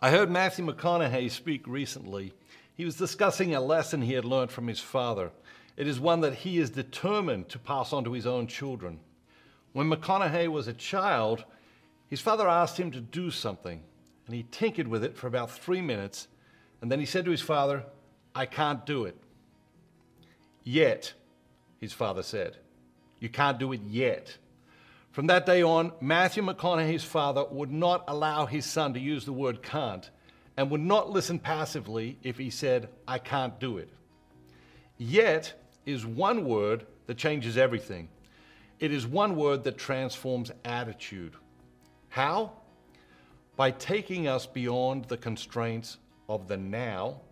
I heard Matthew McConaughey speak recently. He was discussing a lesson he had learned from his father. It is one that he is determined to pass on to his own children. When McConaughey was a child, his father asked him to do something, and he tinkered with it for about three minutes, and then he said to his father, I can't do it. Yet, his father said. You can't do it yet. From that day on, Matthew McConaughey's father would not allow his son to use the word can't and would not listen passively if he said, I can't do it. Yet is one word that changes everything. It is one word that transforms attitude. How? By taking us beyond the constraints of the now,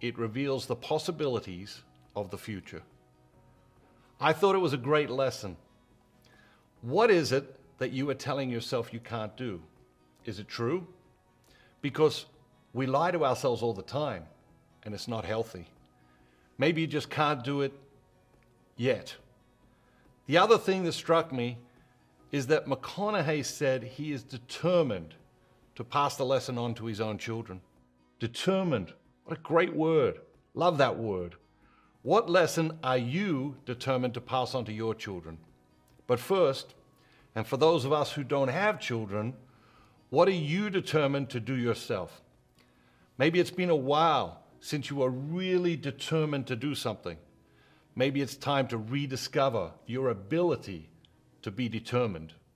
it reveals the possibilities of the future. I thought it was a great lesson. What is it that you are telling yourself you can't do? Is it true? Because we lie to ourselves all the time, and it's not healthy. Maybe you just can't do it yet. The other thing that struck me is that McConaughey said he is determined to pass the lesson on to his own children. Determined. What a great word. Love that word. What lesson are you determined to pass on to your children? But first, and for those of us who don't have children, what are you determined to do yourself? Maybe it's been a while since you were really determined to do something. Maybe it's time to rediscover your ability to be determined.